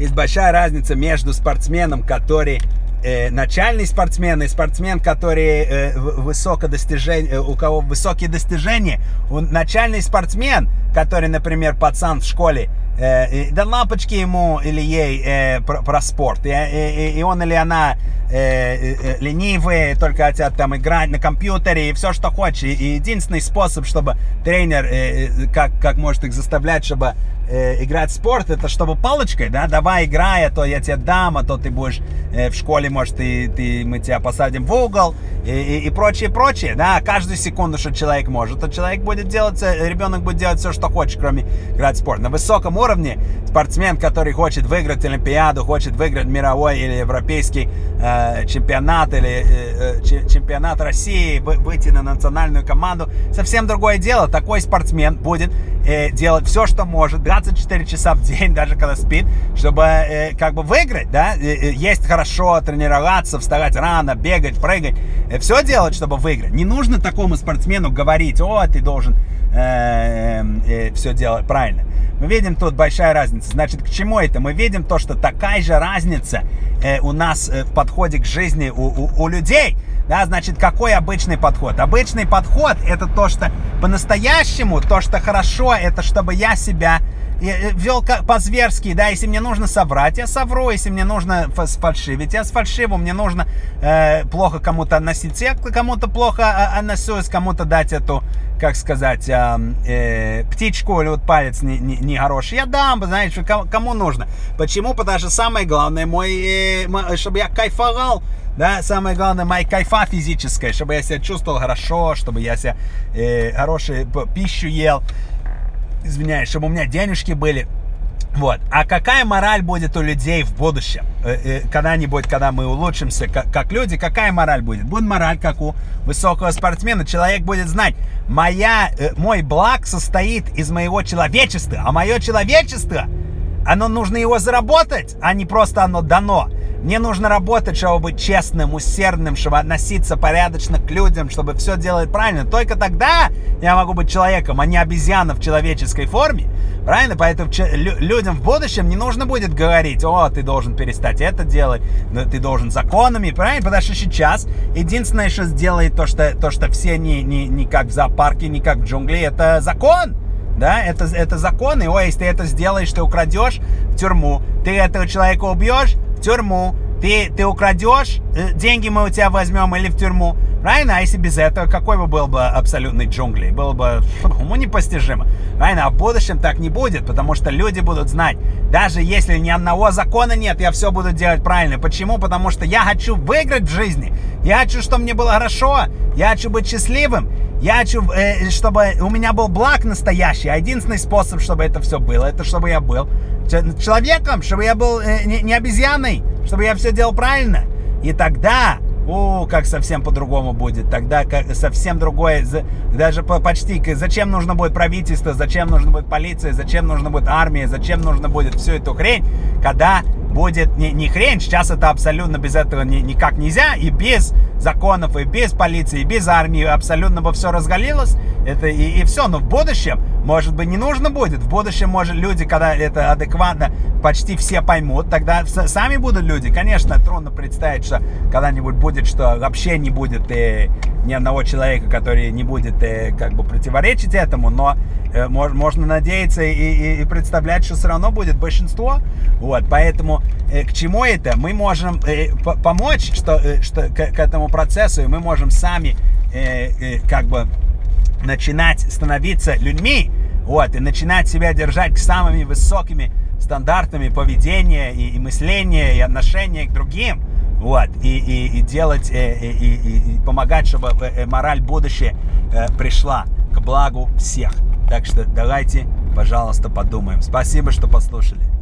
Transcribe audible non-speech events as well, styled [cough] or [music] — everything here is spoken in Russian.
есть большая разница между спортсменом, который э, начальный спортсмен и спортсмен, который э, высоко достижение, у кого высокие достижения, он начальный спортсмен, который, например, пацан в школе, э, да лампочки ему или ей э, про, про спорт, и, и, и он или она э, э, ленивые, только хотят там играть на компьютере и все, что хочешь. И, единственный способ, чтобы тренер э, э, как, как может их заставлять, чтобы э, играть в спорт, это чтобы палочкой, да, давай играй, а то я тебе дам, а то ты будешь э, в школе, может, ты, ты, мы тебя посадим в угол и, и, и прочее, прочее, да, каждую секунду, что человек может, то человек будет делать, ребенок будет делать все, что хочет, кроме играть в спорт. На высоком уровне спортсмен, который хочет выиграть Олимпиаду, хочет выиграть мировой или европейский э, чемпионат или э, э чемпионат России, выйти на национальную команду, совсем другое дело. Такой спортсмен будет э, делать все, что может, 24 часа в день, [laughs] даже когда спит, чтобы э, как бы выиграть, да, э, э, есть хорошо, тренироваться, вставать рано, бегать, прыгать, все делать, чтобы выиграть. Не нужно такому спортсмену говорить, о, ты должен э, э, все делать правильно. Мы видим тут большая разница. Значит, к чему это? Мы видим то, что такая же разница э, у нас э, в подходе к жизни у, у, у людей. Да, значит, какой обычный подход? Обычный подход это то, что по-настоящему, то, что хорошо, это чтобы я себя вел по-зверски, да, если мне нужно соврать, я совру, если мне нужно сфальшивить, я сфальшиву, мне нужно э, плохо кому-то относиться, я кому-то плохо а, отношусь, кому-то дать эту как сказать, э, э, птичку или вот палец не, не, не хороший, я дам, знаете, кому, кому нужно. Почему? Потому что самое главное, мой, э, чтобы я кайфовал, да, самое главное, моя кайфа физическая, чтобы я себя чувствовал хорошо, чтобы я себя э, хорошую пищу ел, извиняюсь, чтобы у меня денежки были. Вот. А какая мораль будет у людей в будущем? Э, э, когда-нибудь, когда мы улучшимся как, как люди, какая мораль будет? Будет мораль, как у высокого спортсмена. Человек будет знать, моя, э, мой благ состоит из моего человечества, а мое человечество, оно нужно его заработать, а не просто оно дано. Мне нужно работать, чтобы быть честным, усердным, чтобы относиться порядочно к людям, чтобы все делать правильно. Только тогда я могу быть человеком, а не обезьяна в человеческой форме. Правильно? Поэтому людям в будущем не нужно будет говорить, о, ты должен перестать это делать, ты должен законами, правильно? Потому что сейчас единственное, что сделает то, что, то, что все не, не, не как в зоопарке, не как в джунгли, это закон. Да, это, это закон, и о, если ты это сделаешь, ты украдешь в тюрьму. Ты этого человека убьешь, в тюрьму. Ты, ты украдешь, э, деньги мы у тебя возьмем или в тюрьму. Правильно? А если без этого, какой бы был бы абсолютный джунгли? Было бы уму [laughs] непостижимо. Правильно? А в будущем так не будет, потому что люди будут знать, даже если ни одного закона нет, я все буду делать правильно. Почему? Потому что я хочу выиграть в жизни. Я хочу, чтобы мне было хорошо. Я хочу быть счастливым. Я хочу, э, чтобы у меня был благ настоящий. Единственный способ, чтобы это все было, это чтобы я был человеком, чтобы я был э, не, не обезьяной, чтобы я все делал правильно. И тогда, о, как совсем по-другому будет. Тогда как, совсем другое, даже по, почти, зачем нужно будет правительство, зачем нужно будет полиция, зачем нужно будет армия, зачем нужно будет всю эту хрень, когда будет не, не хрень, сейчас это абсолютно без этого ни, никак нельзя, и без законов, и без полиции, и без армии абсолютно бы все разгалилось, это и, и все, но в будущем, может быть, не нужно будет, в будущем, может, люди, когда это адекватно, почти все поймут, тогда сами будут люди, конечно, трудно представить, что когда-нибудь будет, что вообще не будет э, ни одного человека, который не будет э, как бы противоречить этому, но э, мож, можно надеяться и, и, и представлять, что все равно будет большинство, вот, поэтому Э, к чему это? Мы можем э, помочь что, э, что, к, к этому процессу, и мы можем сами как бы начинать становиться людьми, вот, и начинать себя держать к самыми высокими стандартами поведения и, и мышления, и отношения к другим, вот, и, и, и делать, и, и, и помогать, чтобы мораль будущее пришла к благу всех. Так что давайте, пожалуйста, подумаем. Спасибо, что послушали.